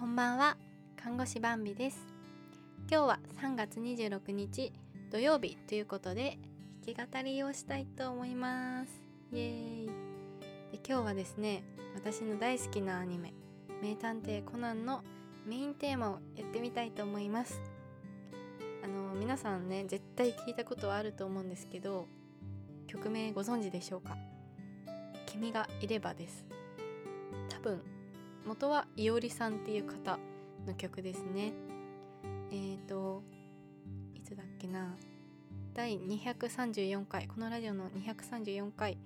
こんばんは。看護師バンビです。今日は3月26日土曜日ということで弾き語りをしたいと思います。イエーイ。で今日はですね私の大好きなアニメ名探偵コナンのメインテーマをやってみたいと思います。あの皆さんね絶対聞いたことはあると思うんですけど曲名ご存知でしょうか？君がいればです。多分元はいおりさんっていう方の曲ですね。えーといつだっけな。第234回。このラジオの234回。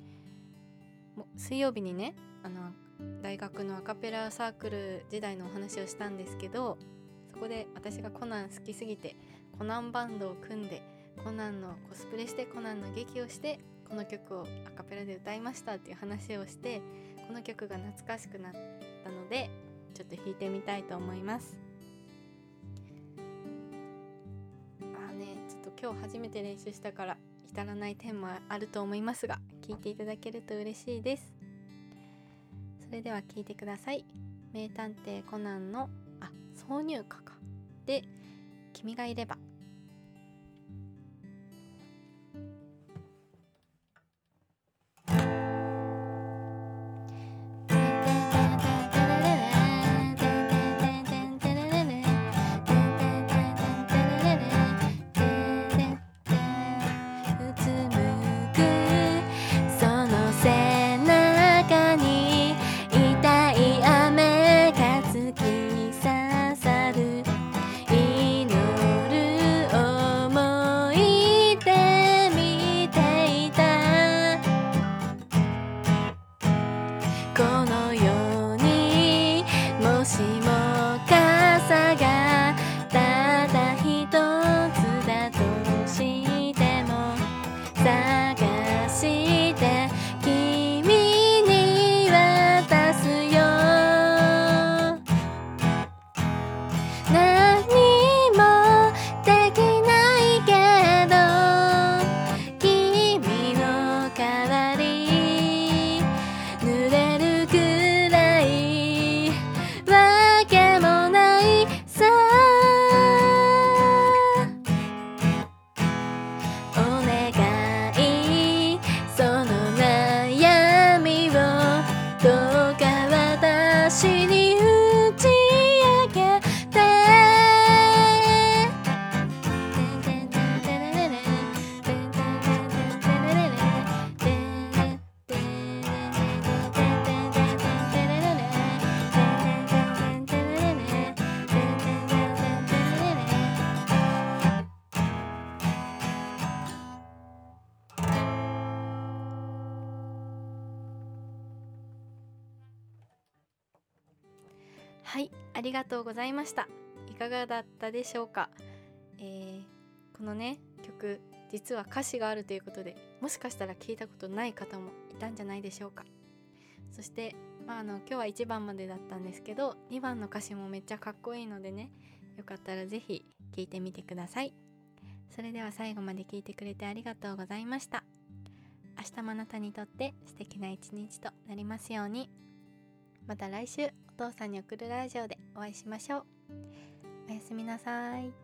水曜日にねあの大学のアカペラサークル時代のお話をしたんですけどそこで私がコナン好きすぎてコナンバンドを組んでコナンのコスプレしてコナンの劇をしてこの曲をアカペラで歌いましたっていう話をしてこの曲が懐かしくなってたのでちょっと弾いてみたいと思います。あねちょっと今日初めて練習したから至らない点もあると思いますが聞いていただけると嬉しいです。それでは聞いてください。名探偵コナンのあ挿入歌か。で君がいれば。はい、ありがとうございました。いかがだったでしょうか？えーこのね曲実は歌詞があるということでもしかしたら聞いたことない方もいたんじゃないでしょうか？そして、まあ、あの今日は1番までだったんですけど2番の歌詞もめっちゃかっこいいのでねよかったら是非聴いてみてください。それでは最後まで聞いてくれてありがとうございました。明日もあなたにとって素敵な一日となりますように。また来週お父さんに送るラジオでお会いしましょう。おやすみなさい。